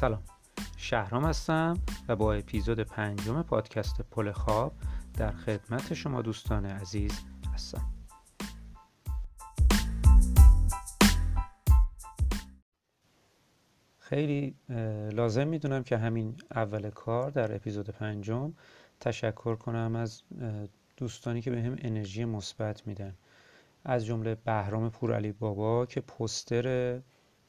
سلام. شهرام هستم و با اپیزود پنجم پادکست پل خواب در خدمت شما دوستان عزیز هستم. خیلی لازم می‌دونم که همین اول کار در اپیزود پنجم تشکر کنم از دوستانی که به هم انرژی مثبت میدن. از جمله بهرام پورعلی بابا که پستر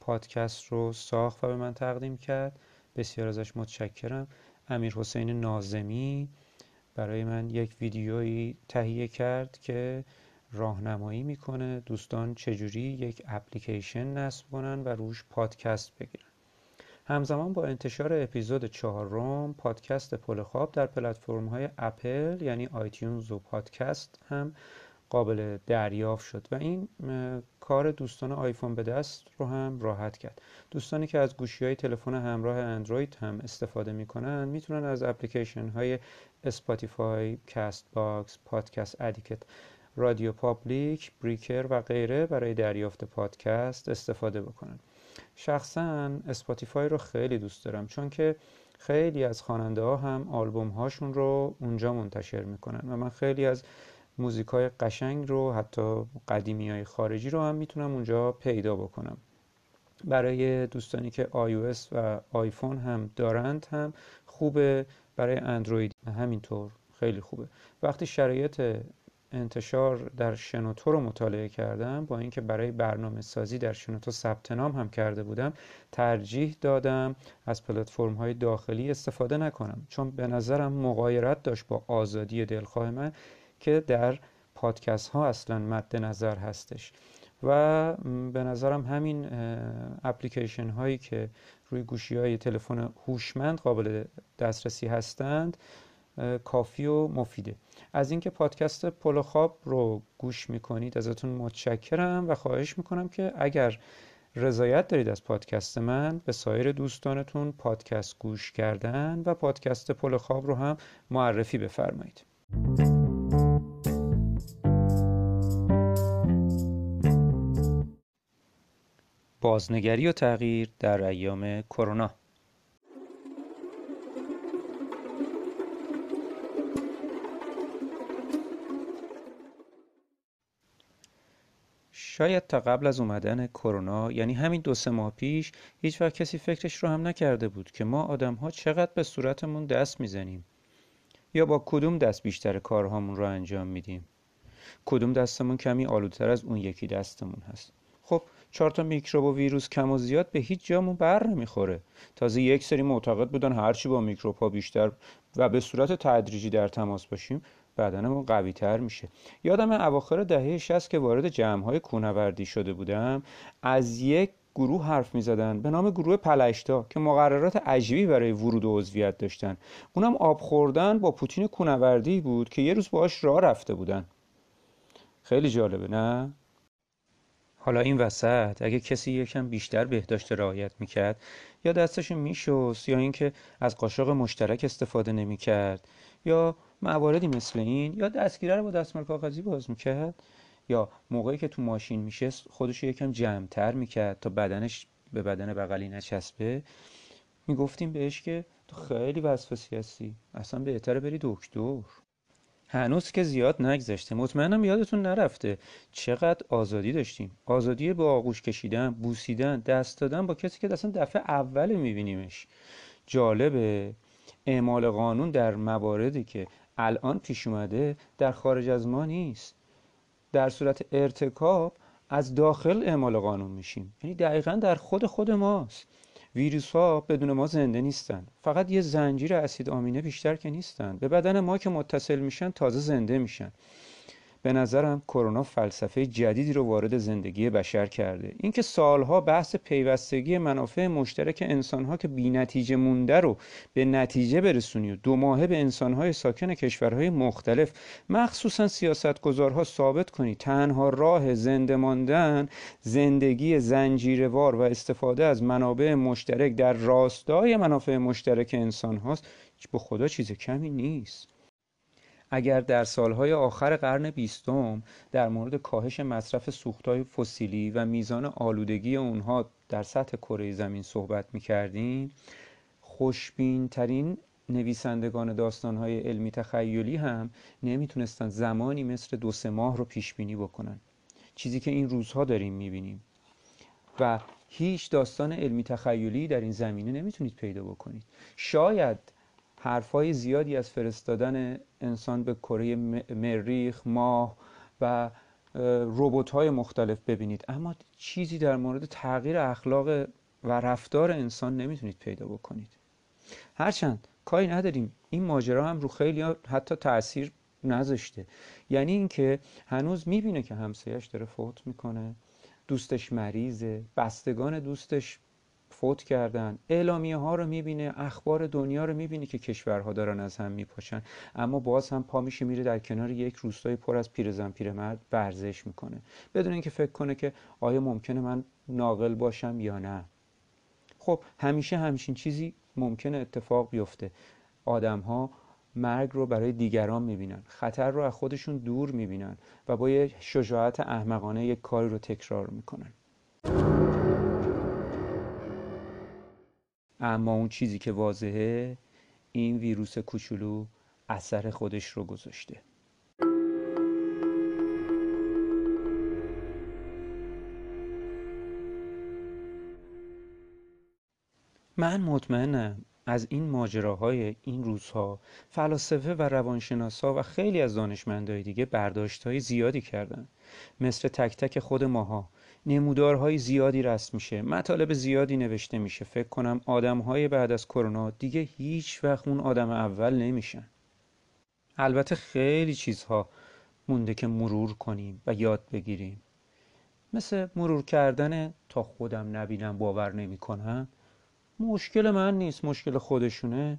پادکست رو ساخت و به من تقدیم کرد. بسیار ازش متشکرم. امیر حسین نازمی برای من یک ویدیویی تهیه کرد که راهنمایی می‌کنه. دوستان چجوری یک اپلیکیشن نصب کنن و روش پادکست بگیرن. همزمان با انتشار اپیزود چهارم پادکست پل خواب در پلتفرم های اپل یعنی آیتیونز و پادکست هم قابل دریافت شد. و این کار دوستان آیفون به دست رو هم راحت کرد. دوستانی که از گوشی های تلفن همراه اندروید هم استفاده می‌کنن می‌تونن از اپلیکیشن های Spotify، Castbox، پادکست Addict، RadioPublic، Breaker و غیره برای دریافت پادکست استفاده بکنن. شخصا Spotify رو خیلی دوست دارم چون که خیلی از خواننده ها هم آلبوم هاشون رو اونجا منتشر می‌کنن و من خیلی از موزیک های قشنگ رو حتی قدیمی های خارجی رو هم می‌تونم اونجا پیدا بکنم. برای دوستانی که iOS و آیفون هم دارند هم خوبه. برای اندروید همینطور خیلی خوبه. وقتی شرایط انتشار در شنوتو رو مطالعه کردم با اینکه برای برنامه سازی در شنوتو ثبت نام هم کرده بودم ترجیح دادم از پلتفرم های داخلی استفاده نکنم. چون به نظرم مقایرت داشت با آزادی دلخواه من. که در پادکست ها اصلا مد نظر هستش. و به نظرم همین اپلیکیشن هایی که روی گوشی های تلفن هوشمند قابل دسترسی هستند کافی و مفیده. از اینکه پادکست پل خواب رو گوش می‌کنید ازتون متشکرم و خواهش می‌کنم که اگر رضایت دارید از پادکست من به سایر دوستانتون پادکست گوش کردن و پادکست پل خواب رو هم معرفی بفرمایید. بازنگری و تغییر در ایام کرونا. شاید تا قبل از اومدن کرونا یعنی همین دو سه ماه پیش هیچ وقت کسی فکرش رو هم نکرده بود که ما آدم ها چقدر به صورتمون دست می‌زنیم. یا با کدوم دست بیشتر کارهامون رو انجام میدیم؟ کدوم دستمون کمی آلودتر از اون یکی دستمون هست؟ خب چهار تا میکروب و ویروس کم و زیاد به هیچ جامون بر نمی‌خوره. تازه یک سری معتقد بودن هرچی با میکروب ها بیشتر و به صورت تدریجی در تماس باشیم بدنمون قوی تر میشه. یادم اواخر دهه 60 که وارد جمع های کونوردی شده بودم از یک گروه حرف می زدن به نام گروه پلشتا که مقررات عجیبی برای ورود و عضویت داشتن. اونم آب خوردن با پوتین کونوردی بود که یه روز باهاش راه رفته بودن. خیلی جالبه نه؟ حالا این وسط اگه کسی یکم بیشتر بهداشت رعایت می‌کرد یا دستش میشست یا اینکه از قاشق مشترک استفاده نمی‌کرد یا مواردی مثل این یا دستگیره رو با دستمال کاغذی باز می‌کرد یا موقعی که تو ماشین میشه خودش یکم جمعتر می‌کرد تا بدنش به بدن بغلی نچسبه. می‌گفتیم بهش که تو خیلی وسواسی هستی اصلا بهتره بری دکتر. هنوز که زیاد نگذشته. مطمئنم یادتون نرفته. چقدر آزادی داشتیم. آزادی با آغوش کشیدن بوسیدن دست دادن با کسی که اصلا دفعه اول میبینیمش. جالبه. اعمال قانون در مواردی که الان پیش اومده در خارج از ما نیست. در صورت ارتکاب از داخل اعمال قانون میشیم. یعنی دقیقا در خود خود ماست. ویروس ها بدون ما زنده نیستن. فقط یه زنجیر اسید آمینه بیشتر که نیستن. به بدن ما که متصل میشن تازه زنده میشن. به نظرم کرونا فلسفه جدیدی رو وارد زندگی بشر کرده. اینکه سالها بحث پیوستگی منافع مشترک انسانها که بی نتیجه مونده رو به نتیجه برسونی و دو ماهه به انسانهای ساکن کشورهای مختلف مخصوصا سیاستگزارها ثابت کنی تنها راه زنده ماندن زندگی زنجیروار و استفاده از منابع مشترک در راستای منافع مشترک انسان هاست به خدا چیز کمی نیست. اگر در سالهای آخر قرن بیستم در مورد کاهش مصرف سوختهای فسیلی و میزان آلودگی اونها در سطح کره زمین صحبت می‌کردیم خوشبین ترین نویسندگان داستانهای علمی تخیلی هم نمی‌تونستن زمانی مثل دو سه ماه رو پیش بینی بکنن. چیزی که این روزها داریم می‌بینیم. و هیچ داستان علمی تخیلی در این زمینه نمی‌تونید پیدا بکنید. شاید حرفهای زیادی از فرستادن انسان به کره مریخ ماه و روبوت های مختلف ببینید. اما چیزی در مورد تغییر اخلاق و رفتار انسان نمی‌تونید پیدا بکنید. هرچند کاری نداریم. این ماجرا هم رو خیلی حتی تاثیر نذاشته. یعنی اینکه هنوز می‌بینه که همسایش داره فوت می‌کنه دوستش مریضه بستگان دوستش فوت کردن. اعلامیه ها رو می‌بینه اخبار دنیا رو می‌بینه که کشورها دارن از هم میپاشن. اما باز هم پا میشه میره در کنار یک روستای پر از پیرزن پیرمرد ورزش می‌کنه. بدون اینکه فکر کنه که آیا ممکنه من ناقل باشم یا نه. خب همیشه همچین چیزی ممکنه اتفاق بیفته. آدم ها مرگ رو برای دیگران می‌بینن. خطر رو از خودشون دور می‌بینن و با یه شجاعت احمقانه یک کاری رو تکرار می‌کنن. اما اون چیزی که واضحه این ویروس کوچولو اثر خودش رو گذاشته. من مطمئنم از این ماجراهای این روزها فلاسفه و روانشناسا و خیلی از دانشمندهای دیگه برداشتهای زیادی کردن. مثل تک تک خود ماها نمودارهای زیادی رسم میشه. مطالب زیادی نوشته میشه. فکر کنم آدمهای بعد از کرونا دیگه هیچ وقت اون آدم اول نمیشن. البته خیلی چیزها مونده که مرور کنیم و یاد بگیریم. مثل مرور کردن تا خودم نبینم باور نمی‌کنم. مشکل من نیست. مشکل خودشونه.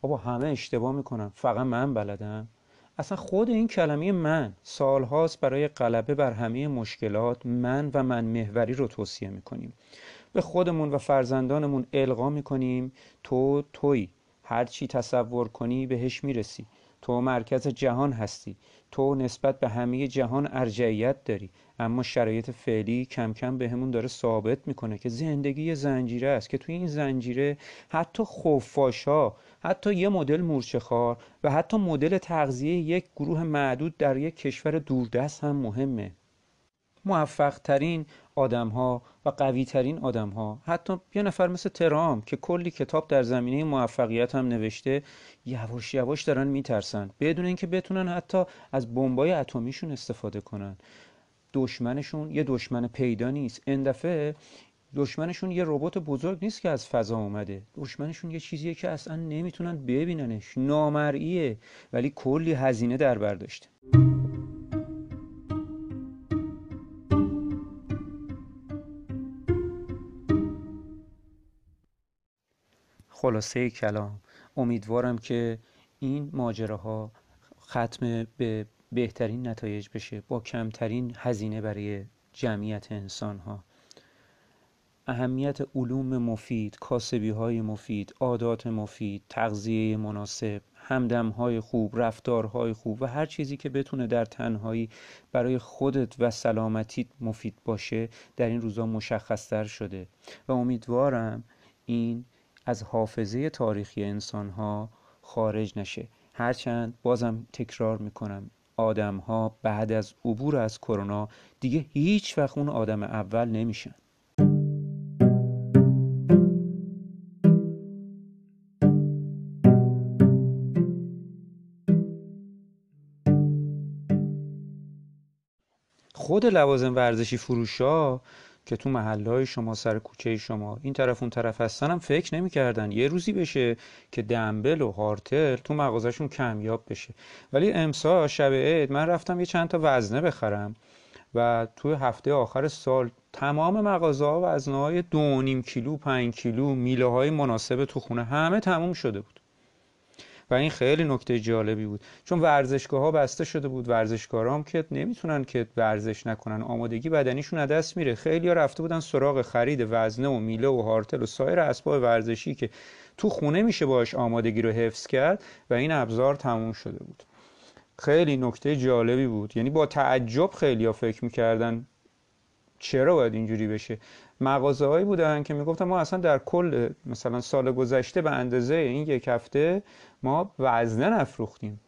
بابا همه اشتباه می‌کنم فقط من بلدم. اصلا خود این کلمه من سالهاست برای غلبه بر همه مشکلات من و من محوری رو توصیه می‌کنیم. به خودمون و فرزندانمون القا می‌کنیم. تو توی. هر چی تصور کنی بهش می‌رسی. تو مرکز جهان هستی. تو نسبت به همه جهان ارجعیت داری. اما شرایط فعلی کم کم به همون داره ثابت می‌کنه که زندگی زنجیره است که توی این زنجیره حتی خوفاشا حتی یه مدل مورچهخوار و حتی مدل تغذیه یک گروه معدود در یک کشور دوردست هم مهمه. موفق ترین آدم ها و قوی ترین آدم ها حتی یه نفر مثل ترام که کلی کتاب در زمینه موفقیت هم نوشته یواش یواش دارن میترسن. بدون اینکه بتونن حتی از بمبای اتمیشون استفاده کنن. دشمنشون یه دشمن پیدا نیست. این دفعه دشمنشون یه ربات بزرگ نیست که از فضا اومده. دشمنشون یه چیزیه که اصلا نمی‌تونن ببیننش. نامرئیه ولی کلی هزینه در برداشته خلاصه کلام. امیدوارم که این ماجراها ختم به بهترین نتایج بشه با کمترین هزینه برای جمعیت انسان ها اهمیت علوم مفید، کاسبی های مفید، عادات مفید، تغذیه مناسب، همدم های خوب، رفتارهای خوب و هر چیزی که بتونه در تنهایی برای خودت و سلامتیت مفید باشه در این روزا مشخصتر شده. و امیدوارم این از حافظه تاریخی انسان ها خارج نشه. هرچند بازم تکرار می‌کنم آدم ها بعد از عبور از کرونا دیگه هیچ وقت اون آدم اول نمیشن. خود لوازم ورزشی فروشا که تو محله شما سر کوچه شما این طرف اون طرف هستن هم فکر نمی‌کردن. یه روزی بشه که دنبل و هارتل تو مغازشون کمیاب بشه. ولی امسا شب عید من رفتم یه چند تا وزنه بخرم و توی هفته آخر سال تمام مغازه ها وزنه های دو نیم کیلو پنج کیلو میله های مناسب تو خونه همه تموم شده بود. و این خیلی نکته جالبی بود. چون ورزشگاه ها بسته شده بود ورزشکارا هم که نمی‌تونن که ورزش نکنن آمادگی بدنیشون دست میره. خیلی ها رفته بودن سراغ خرید وزنه و میله و هارتل و سایر اسباب ورزشی که تو خونه میشه باش آمادگی رو حفظ کرد و این ابزار تموم شده بود. خیلی نکته جالبی بود. یعنی با تعجب خیلی ها فکر می‌کردن چرا باید اینجوری بشه؟ مغازه هایی بودن که می‌گفتن ما اصلا در کل مثلا سال گذشته به اندازه این یک هفته ما وزنه نفروختیم.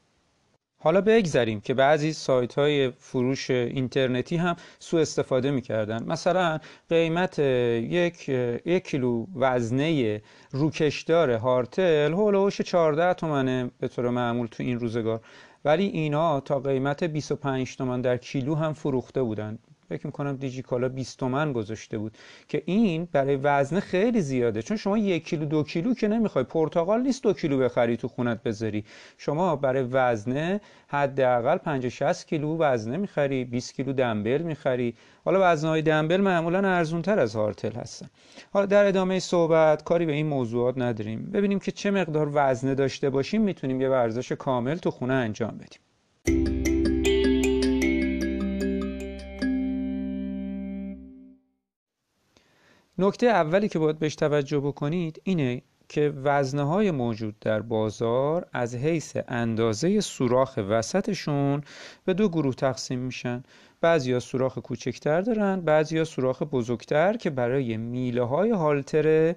حالا بگذریم که بعضی سایت های فروش اینترنتی هم سو استفاده می‌کردن. مثلا قیمت یک, یک کیلو وزنه روکشدار هارتل هولوش 14 تومنه به طور معمول تو این روزگار. ولی اینا تا قیمت 25 تومن در کیلو هم فروخته بودن. فکر می‌کنم دیجی کالا 20 تومن گذاشته بود که این برای وزنه خیلی زیاده. چون شما یک کیلو دو کیلو که نمی‌خوای پرتقال نیست دو کیلو بخری تو خونت بذاری. شما برای وزنه حداقل 50 60 کیلو وزنه می‌خری 20 کیلو دنبل می‌خری. حالا وزنهای دنبل معمولا ارزون تر از هارتل هستن. حالا در ادامه صحبت کاری به این موضوعات نداریم. ببینیم که چه مقدار وزنه داشته باشیم می‌تونیم یه ورزش کامل تو خونه انجام بدیم. نکته اولی که باید بهش توجه بکنید اینه که وزنه های موجود در بازار از حیث اندازه سوراخ وسطشون به دو گروه تقسیم میشن. بعضی سوراخ کوچکتر دارن بعضی سوراخ بزرگتر که برای میله های هالتر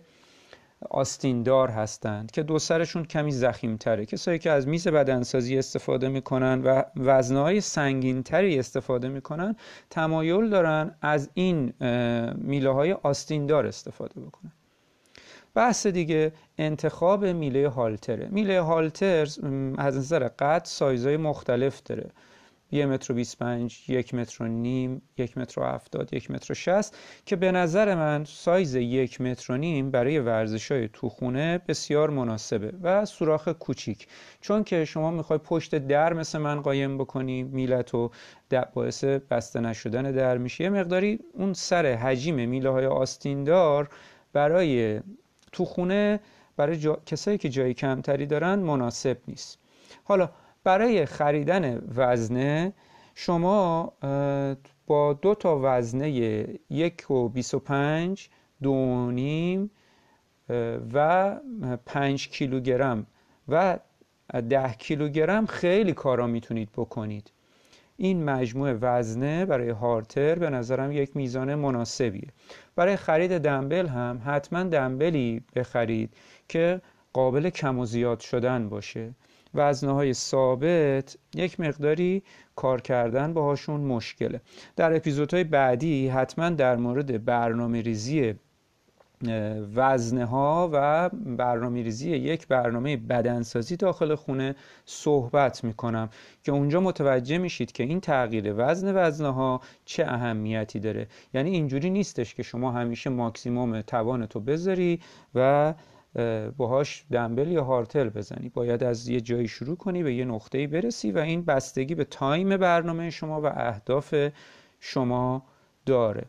آستیندار هستند که دو سرشون کمی زخیم تره کسایی که از میز بدنسازی استفاده می‌کنن و وزنهای سنگین تری استفاده می‌کنن تمایل دارن از این میله های آستیندار استفاده بکنن. بحث دیگه انتخاب میله هالتره. میله هالتر از نظر قد سایزهای مختلف داره. یه متر و 25 یک متر و نیم یک متر و هفتاد یک متر و شست که به نظر من سایز یک متر و نیم برای ورزش های تو خونه بسیار مناسبه و سوراخ کوچیک. چون که شما می‌خوای پشت در مثل من قایم بکنی میلت و باعث بسته نشدن در میشه. یه مقداری اون سر حجیم میله های آستیندار برای تو خونه برای کسایی که جای کمتری دارن مناسب نیست. حالا برای خریدن وزنه شما با دو تا وزنه یک و بیس و پنج دو نیم و پنج کیلوگرم و ده کیلوگرم خیلی کارا می‌تونید بکنید. این مجموع وزنه برای هارتر به نظرم یک میزان مناسبیه. برای خرید دنبل هم حتما دنبلی بخرید که قابل کم و زیاد شدن باشه. وزنه ثابت یک مقداری کار کردن باهاشون مشکله. در اپیزودهای بعدی حتما در مورد برنامه ریزی وزنه ها و برنامه ریزی یک برنامه بدنسازی داخل خونه صحبت می‌کنم که اونجا متوجه میشید که این تغییر وزن وزنه ها چه اهمیتی داره. یعنی اینجوری نیستش که شما همیشه ماکسیموم توانتو بذاری و باهاش دنبل یا هارتل بزنی. باید از یه جایی شروع کنی به یه نقطه‌ای برسی و این بستگی به تایم برنامه شما و اهداف شما داره.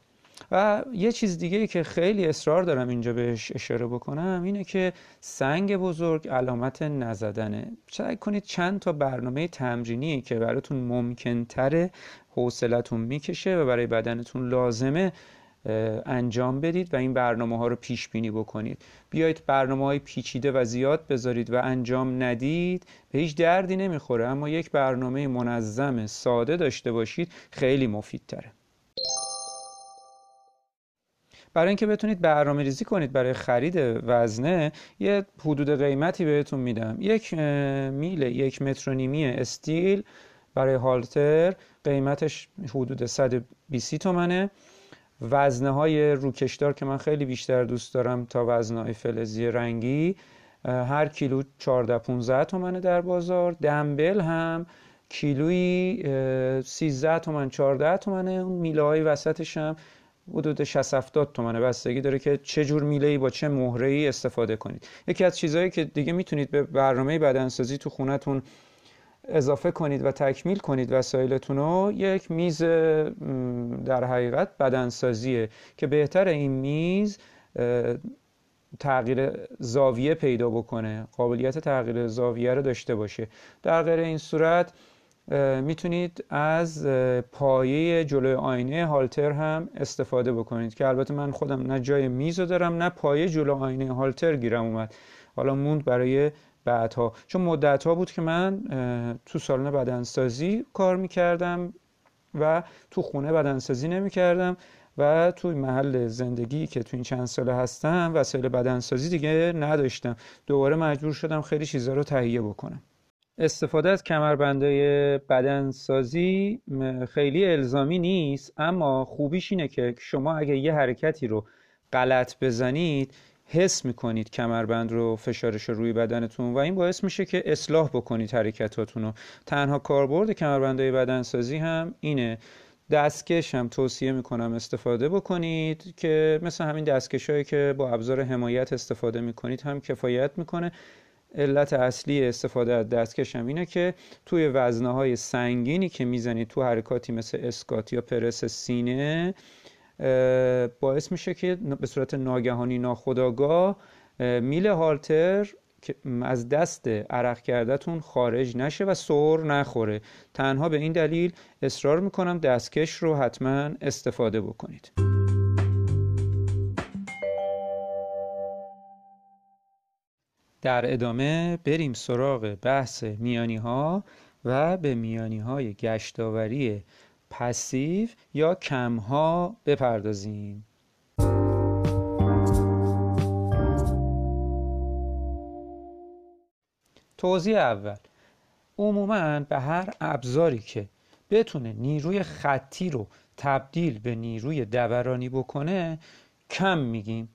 و یه چیز دیگه که خیلی اصرار دارم اینجا بهش اشاره بکنم اینه که سنگ بزرگ علامت نزدنه. سعی کنید چند تا برنامه تمرینی که براتون ممکنتره حوصلتون می‌کشه و برای بدنتون لازمه انجام بدید و این برنامه ها رو پیش بینی بکنید. بیایید برنامه های پیچیده و زیاد بذارید و انجام ندید به هیچ دردی نمی‌خوره. اما یک برنامه منظم ساده داشته باشید خیلی مفید تره برای اینکه بتونید برنامه ریزی کنید برای خرید وزنه یه حدود قیمتی بهتون میدم. یک میل یک متر و نیمی استیل برای هالتر قیمتش حدود 120 تومنه. وزنه های روکشدار که من خیلی بیشتر دوست دارم تا وزنه های فلزی رنگی هر کیلو 14 15 تومنه در بازار. دنبل هم کیلویی 13 تومن 14 تومنه. اون میله های وسطش هم حدود 60 70 تومنه. بستگی داره که چه جور میله ای با چه مهره ای استفاده کنید. یکی از چیزهایی که دیگه می‌تونید به برنامه بدنسازی تو خونتون اضافه کنید و تکمیل کنید وسایلتون رو یک میز در حقیقت بدنسازیه که بهتر این میز تغییر زاویه پیدا بکنه قابلیت تغییر زاویه رو داشته باشه. در غیر این صورت می‌تونید از پایه جلوی آینه هالتر هم استفاده بکنید که البته من خودم نه جای میز دارم نه پایه جلو آینه هالتر گیرم اومد. حالا موند برای بعدها. چون مدت ها بود که من تو سالن بدنسازی کار می‌کردم و تو خونه بدنسازی نمی‌کردم و توی محل زندگی که تو این چند ساله هستم وسایل بدنسازی دیگه نداشتم. دوباره مجبور شدم خیلی چیزها رو تهیه بکنم. استفاده از کمربندهای بدنسازی خیلی الزامی نیست اما خوبیش اینه که شما اگه یه حرکتی رو غلط بزنید حس می‌کنید کمربند رو فشارش رو روی بدنتون و این باعث میشه که اصلاح بکنید حرکتاتون رو. تنها کاربرد کمربندهای بدنسازی هم اینه. دستکش هم توصیه می‌کنم استفاده بکنید که مثل همین دستکش هایی که با ابزار حمایت استفاده می‌کنید هم کفایت می‌کنه. علت اصلی استفاده از دستکش هم اینه که توی وزنه های سنگینی که می‌زنید تو حرکاتی مثل اسکات یا پرس سینه باعث میشه که به صورت ناگهانی ناخداگاه میل هالتر از دست عرق کردهتون خارج نشه و سر نخوره. تنها به این دلیل اصرار می‌کنم دستکش رو حتما استفاده بکنید. در ادامه بریم سراغ بحث میانی ها و به میانی های گشتاوری passive یا cam ها بپردازیم. توضیح اول. عموما به هر ابزاری که بتونه نیروی خطی رو تبدیل به نیروی دورانی بکنه cam میگیم.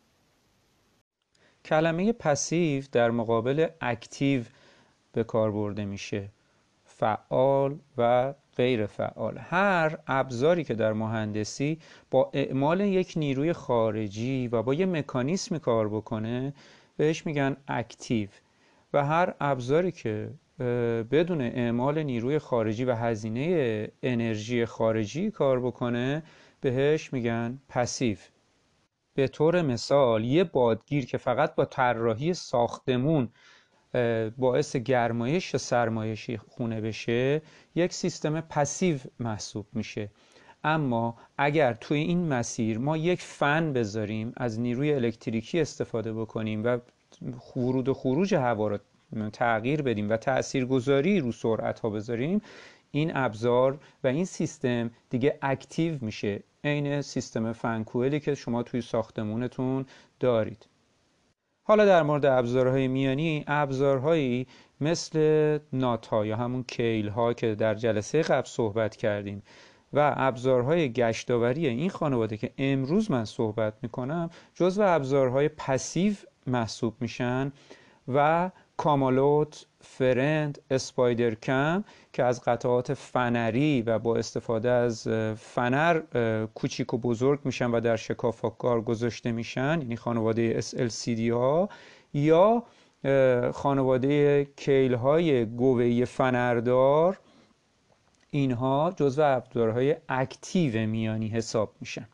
کلمه passive در مقابل active به کار برده میشه. فعال و غیر فعال. هر ابزاری که در مهندسی با اعمال یک نیروی خارجی و با یه مکانیسمی کار بکنه بهش میگن اکتیو. و هر ابزاری که بدون اعمال نیروی خارجی و هزینه انرژی خارجی کار بکنه بهش میگن پسیو. به طور مثال یه بادگیر که فقط با طراحی ساختمون باعث گرمایش یا سرمایشی خونه بشه یک سیستم passive محسوب میشه. اما اگر توی این مسیر ما یک فن بذاریم از نیروی الکتریکی استفاده بکنیم و ورود و خروج هوا رو تغییر بدیم و تاثیرگذاری رو سرعت ها بذاریم این ابزار و این سیستم دیگه active میشه. عین سیستم فنکوئلی که شما توی ساختمونتون دارید. حالا در مورد ابزارهای میانی ابزارهایی مثل نات یا همون کیل ها که در جلسه قبل صحبت کردیم و ابزارهای گشتاوری این خانواده که امروز من صحبت می‌کنم جزو ابزارهای پسیو محسوب میشن و کامالوت، فرند، اسپایدر کم که از قطعات فنری و با استفاده از فنر کوچیک و بزرگ میشن و در کار گذاشته میشن یعنی خانواده SLCD ها یا خانواده کیل های گوهی فنردار اینها جزو ابزارهای اکتیو میانی حساب میشن.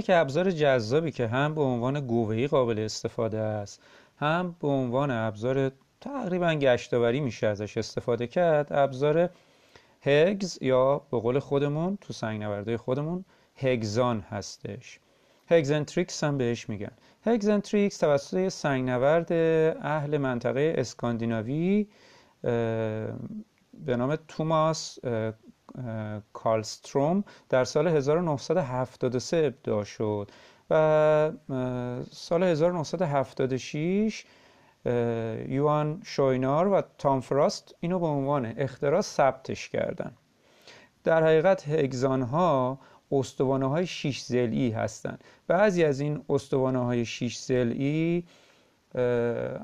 یک ابزار جذابی که هم به عنوان گوه‌ای قابل استفاده است هم به عنوان ابزار تقریبا گشتاوری میشه ازش استفاده کرد. ابزار hex یا به قول خودمون تو سنگ نوردای خودمون هگزان هستش. Hexentrics هم بهش میگن. هگزنتریکس توسط سنگ نورد اهل منطقه اسکاندیناوی به نام توماس کارلستروم در سال 1973 ابداع شد و سال 1976 یوان شوینار و تام فراست اینو به عنوان اختراع ثبتش کردن. در حقیقت هگزان ها استوانه های شیش زلی هستند. بعضی از این استوانه های شیش زلی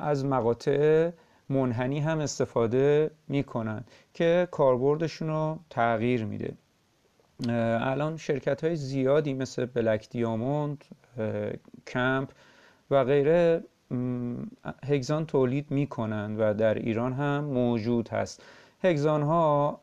از مقاطع منحنی هم استفاده می‌کنن که کاربردشون رو تغییر میده. الان شرکت های زیادی مثل بلک دیاموند کمپ و غیره هگزان تولید می‌کنند و در ایران هم موجود هست. هگزان ها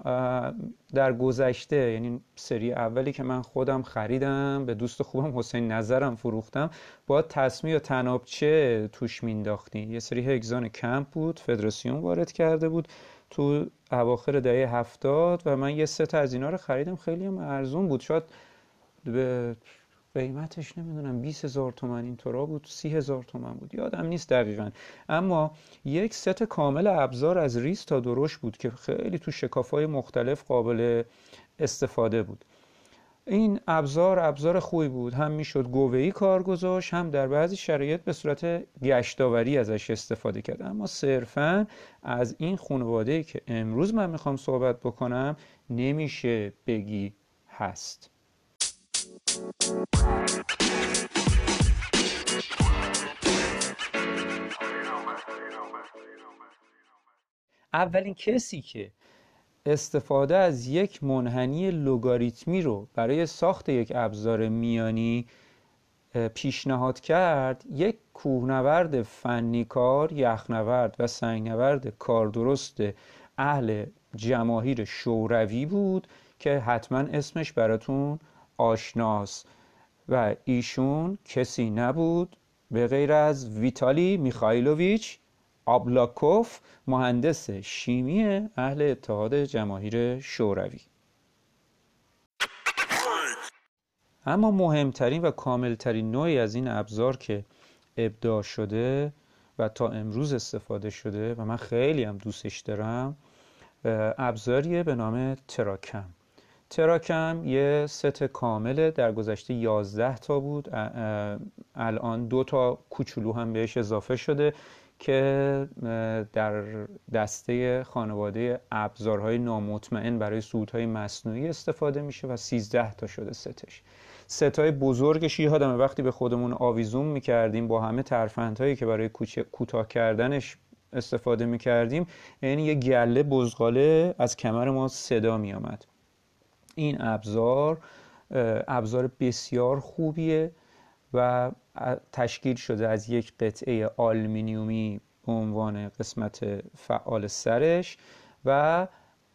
در گذشته یعنی سری اولی که من خودم خریدم به دوست خوبم حسین نظرم فروختم با تصمی و تنابچه توش مینداختی یه سری هگزان کمپ بود فدراسیون وارد کرده بود تو اواخر دهه هفتاد و من یه ست از اینا رو خریدم. خیلی هم ارزون بود. شاید به قیمتش نمی‌دونم 20 هزار تومن اینطورا بود 30 هزار تومن بود یادم نیست دقیقا. اما یک ست کامل ابزار از ریز تا درشت بود که خیلی تو شکافای مختلف قابل استفاده بود. این ابزار ابزار خوبی بود. هم می‌شد گوه‌ای کار گذاشت هم در بعضی شرایط به صورت گشتاوری ازش استفاده کرد. اما صرفا از این خانواده که امروز من می‌خوام صحبت بکنم نمیشه بگی هست. اولین کسی که استفاده از یک منحنی لوگاریتمی رو برای ساخت یک ابزار میانی پیشنهاد کرد یک کوهنورد فنیکار یخنورد و سنگنورد کاردرست اهل جماهیر شوروی بود که حتما اسمش براتون آشناس و ایشون کسی نبود به غیر از ویتالی میخایلوویچ آبلاکوف مهندس شیمی اهل اتحاد جماهیر شوروی. اما مهمترین و کاملترین نوعی از این ابزار که ابداع شده و تا امروز استفاده شده و من خیلی هم دوستش دارم ابزاریه به نام تراکم. تراکم یه ست کامله در گذشته 11 تا بود. الان دو تا کوچولو هم بهش اضافه شده که در دسته خانواده ابزارهای نامطمئن برای سودهای مصنوعی استفاده میشه و 13 تا شده ستش. ستای بزرگش یادمه وقتی به خودمون آویزون می‌کردیم با همه ترفندهایی که برای کوتاه کردنش استفاده می‌کردیم یعنی یه گله بزغاله از کمر ما صدا میامد این ابزار ابزار بسیار خوبیه و تشکیل شده از یک قطعه آلمینیومی به عنوان قسمت فعال سرش و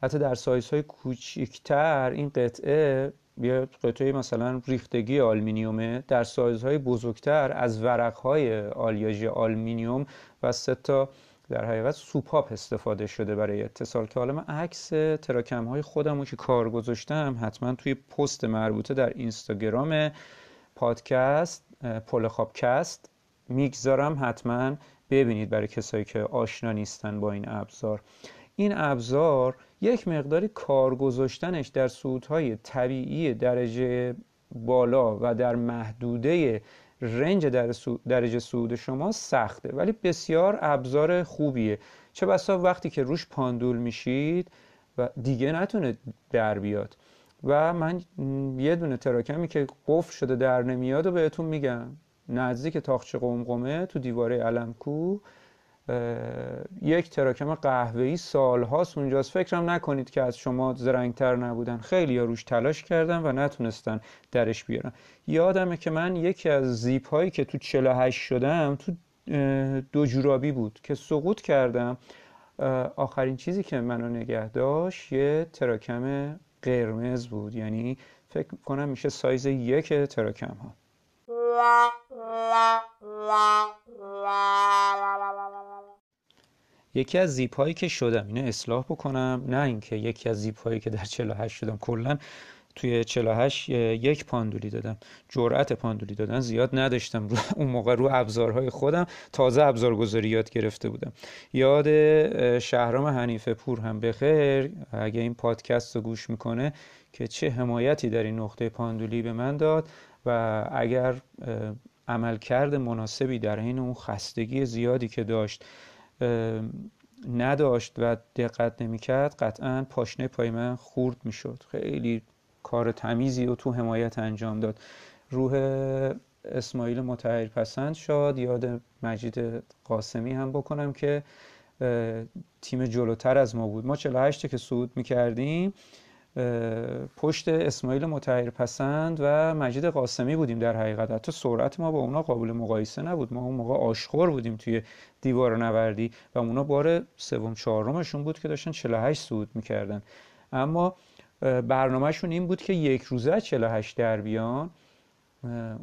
حتی در سایزهای کوچکتر این قطعه یا قطعه مثلا ریختگی آلمینیومه در سایزهای بزرگتر از ورق‌های آلیاژ آلمینیوم و سه تا در حقیقت سوپاپ استفاده شده برای اتصال که حالا من عکس تراکم های خودم رو که کار گذاشتم حتما توی پست مربوطه در اینستاگرام پادکست پولخابکست می‌گذارم حتما ببینید برای کسایی که آشنا نیستن با این ابزار. این ابزار یک مقداری کار گذاشتنش در سودهای طبیعی درجه بالا و در محدوده رنج در درجه سود شما سخته ولی بسیار ابزار خوبیه. چه بسا وقتی که روش پاندول میشید و دیگه نتونه در بیاد. و من یه دونه تراکمی که قفل شده در نمیاد و بهتون میگم. نزدیک تاخچه قمقمه تو دیواره علمکو یک تراکم قهوه‌ای سالهاست اونجاست. فکرم نکنید که از شما زرنگتر نبودن. خیلی یا روش تلاش کردن و نتونستن درش بیارن. یادمه که من یکی از زیپ هایی که تو 48 شدم تو دو جورابی بود که سقوط کردم. آخرین چیزی که منو نگه داشت یه تراکم قرمز بود. یعنی فکر کنم میشه سایز یک تراکم ها. یکی از زیپ هایی که شدم اینو اصلاح بکنم. نه اینکه یکی از زیپ هایی که در 48 شدم کلا توی 48 یک پاندولی دادم. جرأت پاندولی دادن زیاد نداشتم. اون موقع رو ابزارهای خودم تازه ابزارگذاری یاد گرفته بودم. یاد شهرام حنیفه پور هم بخیر. اگه این پادکست رو گوش می‌کنه که چه حمایتی در این نقطه پاندولی به من داد و اگر عملکرد مناسبی در این اون خستگی زیادی که داشت نداشت و دقت نمی‌کرد قطعا پاشنه پای من خورد می‌شد. خیلی کار تمیزی و تو حمایت انجام داد. روح اسماعیل متحیر پسند شد یاد مجید قاسمی هم بکنم که تیم جلوتر از ما بود. ما 48 که صعود می‌کردیم پشت اسماعیل متحیر پسند و مجید قاسمی بودیم در حقیقت. حتی سرعت ما با اونا قابل مقایسه نبود. ما اون موقع آشخور بودیم توی دیوار نوردی و اونا بار سوم چهارمشون بود که داشتن 48 صعود می‌کردن. اما برنامهشون این بود که یک روزه 48 در بیان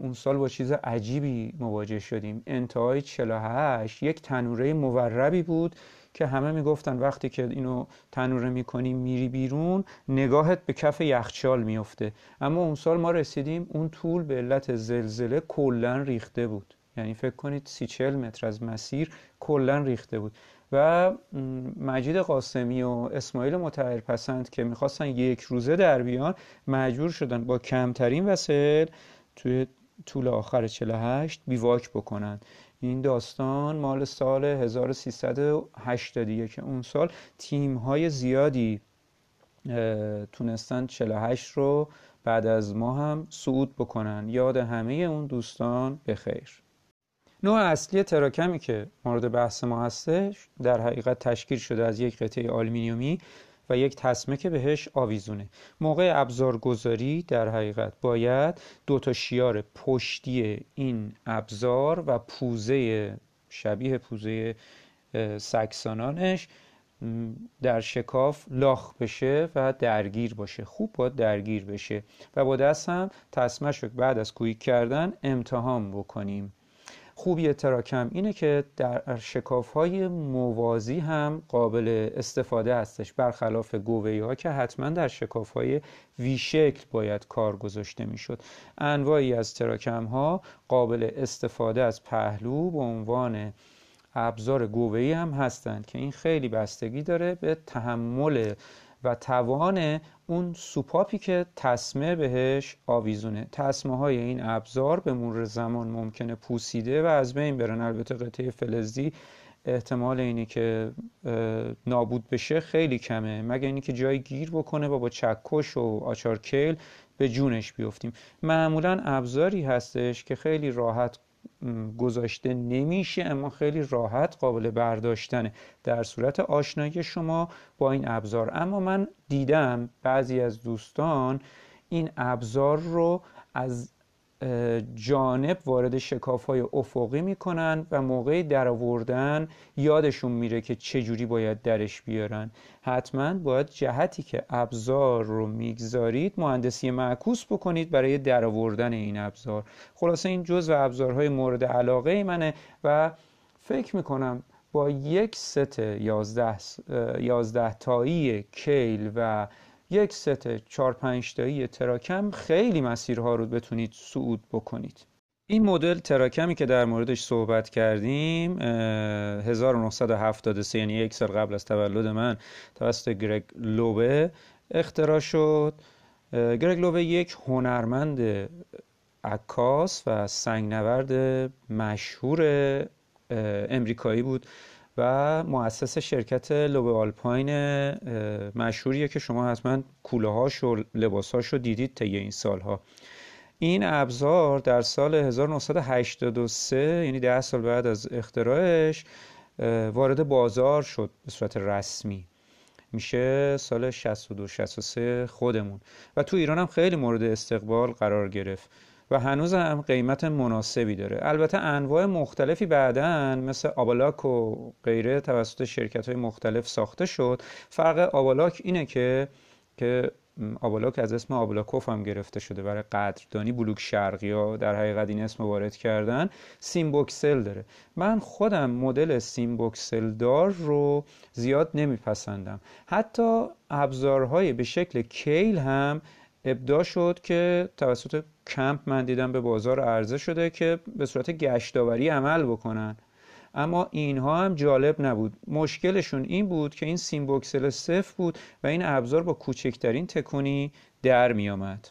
اون سال با چیز عجیبی مواجه شدیم. انتهای 48 یک تنوره موربی بود که همه می‌گفتن وقتی که اینو تنوره می‌کنی میری بیرون نگاهت به کف یخچال میفته اما اون سال ما رسیدیم اون طول به علت زلزله کلا ریخته بود. یعنی فکر کنید سی چل متر از مسیر کلا ریخته بود. و مجید قاسمی و اسماعیل متحر پسند که می‌خواستن یک روزه در بیان مجبور شدن با کمترین وسایل توی طول آخر 48 بیواک بکنن. این داستان مال سال 1380 که اون سال تیم های زیادی تونستن 48 رو بعد از ما هم صعود بکنن. یاد همه اون دوستان بخیر نوع اصلی تراکمی که مورد بحث ما هستش در حقیقت تشکیل شده از یک قطعه آلومینیومی و یک تسمه که بهش آویزونه. موقع ابزارگذاری در حقیقت باید دو تا شیار پشتی این ابزار و پوزه شبیه پوزه سکسانانش در شکاف لاخ بشه و درگیر باشه. خوب باید درگیر بشه و با دست هم تسمه بعد از کویک کردن امتحان بکنیم. خوبی تراکم اینه که در شکاف های موازی هم قابل استفاده هستش برخلاف گوهی ها که حتما در شکاف های وی شکل باید کار گذاشته می‌شد. انواعی از تراکم ها قابل استفاده از پهلو به عنوان ابزار گوهی هم هستند که این خیلی بستگی داره به تحمل و توان اون سوپاپی که تسمه بهش آویزونه. تسمه های این ابزار به مرور زمان ممکنه پوسیده و از بین برن. البته قطعه فلزی احتمال اینی که نابود بشه خیلی کمه. مگه اینی که جای گیر بکنه و با چکش و آچار کیل به جونش بیفتیم. معمولا ابزاری هستش که خیلی راحت گذاشته نمیشه اما خیلی راحت قابل برداشتنه. در صورت آشنایی شما با این ابزار. اما من دیدم بعضی از دوستان این ابزار رو از جانب وارد شکاف های افقی می‌کنن و موقع در آوردن یادشون میره که چجوری باید درش بیارن. حتما باید جهتی که ابزار رو می‌گذارید مهندسی معکوس بکنید برای در آوردن این ابزار. خلاصه این جزء ابزارهای مورد علاقه منه و فکر می‌کنم با یک ست یازده, یازده تایی کیل و یک ست چار پنج تایی تراکم خیلی مسیرها رو بتونید صعود بکنید. این مدل تراکمی که در موردش صحبت کردیم 1973 یعنی یک سال قبل از تولد من توسط گرگ لوبه اختراع شد. گرگ لوبه یک هنرمند عکاس و سنگنورد مشهور امریکایی بود. و مؤسس شرکت لوبه آلپاین مشهوریه که شما حتما کوله هاش و لباس رو دیدید طی این سالها. این ابزار در سال 1983 یعنی ده سال بعد از اختراعش وارد بازار شد به صورت رسمی. میشه سال 62 63 خودمون. و تو ایران هم خیلی مورد استقبال قرار گرفت. و هنوز هم قیمت مناسبی داره. البته انواع مختلفی بعدا مثل آبالاک و غیره توسط شرکت های مختلف ساخته شد. فرق آبالاک اینه که که آبالاک از اسم آبالاکوف هم گرفته شده. برای قدردانی بلوک شرقی ها در حقیقت این اسم وارد کردن سیم بوکسل داره. من خودم مدل سیم بوکسل دار رو زیاد نمیپسندم. حتی ابزارهای به شکل کیل هم ابدا شد که توسط کمپ من دیدم به بازار عرضه شده که به صورت گشتاوری عمل بکنن اما اینها هم جالب نبود مشکلشون این بود که این سیم بوکسل صفر بود و این ابزار با کوچکترین تکونی در می آمد.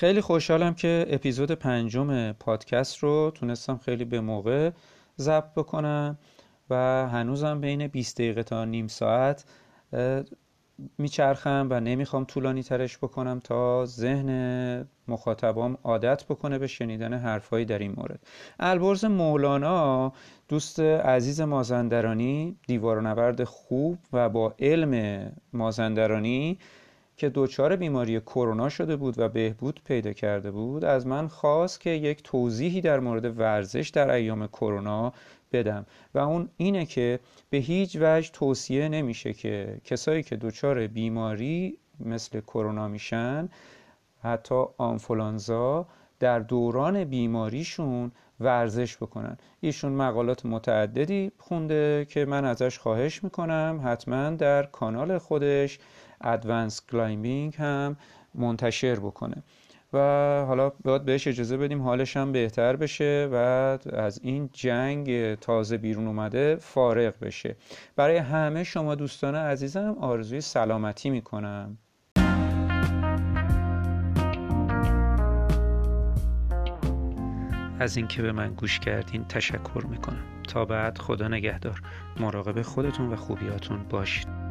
خیلی خوشحالم که اپیزود پنجم پادکست رو تونستم خیلی به موقع ضبط بکنم و هنوزم بین 20 دقیقه تا نیم ساعت میچرخم و نمی‌خوام طولانی ترش بکنم تا ذهن مخاطبام عادت بکنه به شنیدن حرفهایی در این مورد. البرز مولانا دوست عزیز مازندرانی دیوار نورد خوب و با علم مازندرانی که دچار بیماری کرونا شده بود و بهبود پیدا کرده بود از من خواست که یک توضیحی در مورد ورزش در ایام کرونا بدم. و اون اینه که به هیچ وجه توصیه نمیشه که کسایی که دچار بیماری مثل کرونا میشن حتی آنفولانزا در دوران بیماریشون ورزش بکنن. ایشون مقالات متعددی خونده که من ازش خواهش می‌کنم حتما در کانال خودش Advance Climbing هم منتشر بکنه. و حالا باید بهش اجازه بدیم حالش هم بهتر بشه و از این جنگ تازه بیرون اومده فارغ بشه. برای همه شما دوستان عزیزم آرزوی سلامتی می‌کنم. از اینکه به من گوش کردین تشکر می‌کنم. تا بعد خدا نگهدار. مراقب خودتون و خوبیاتون باشید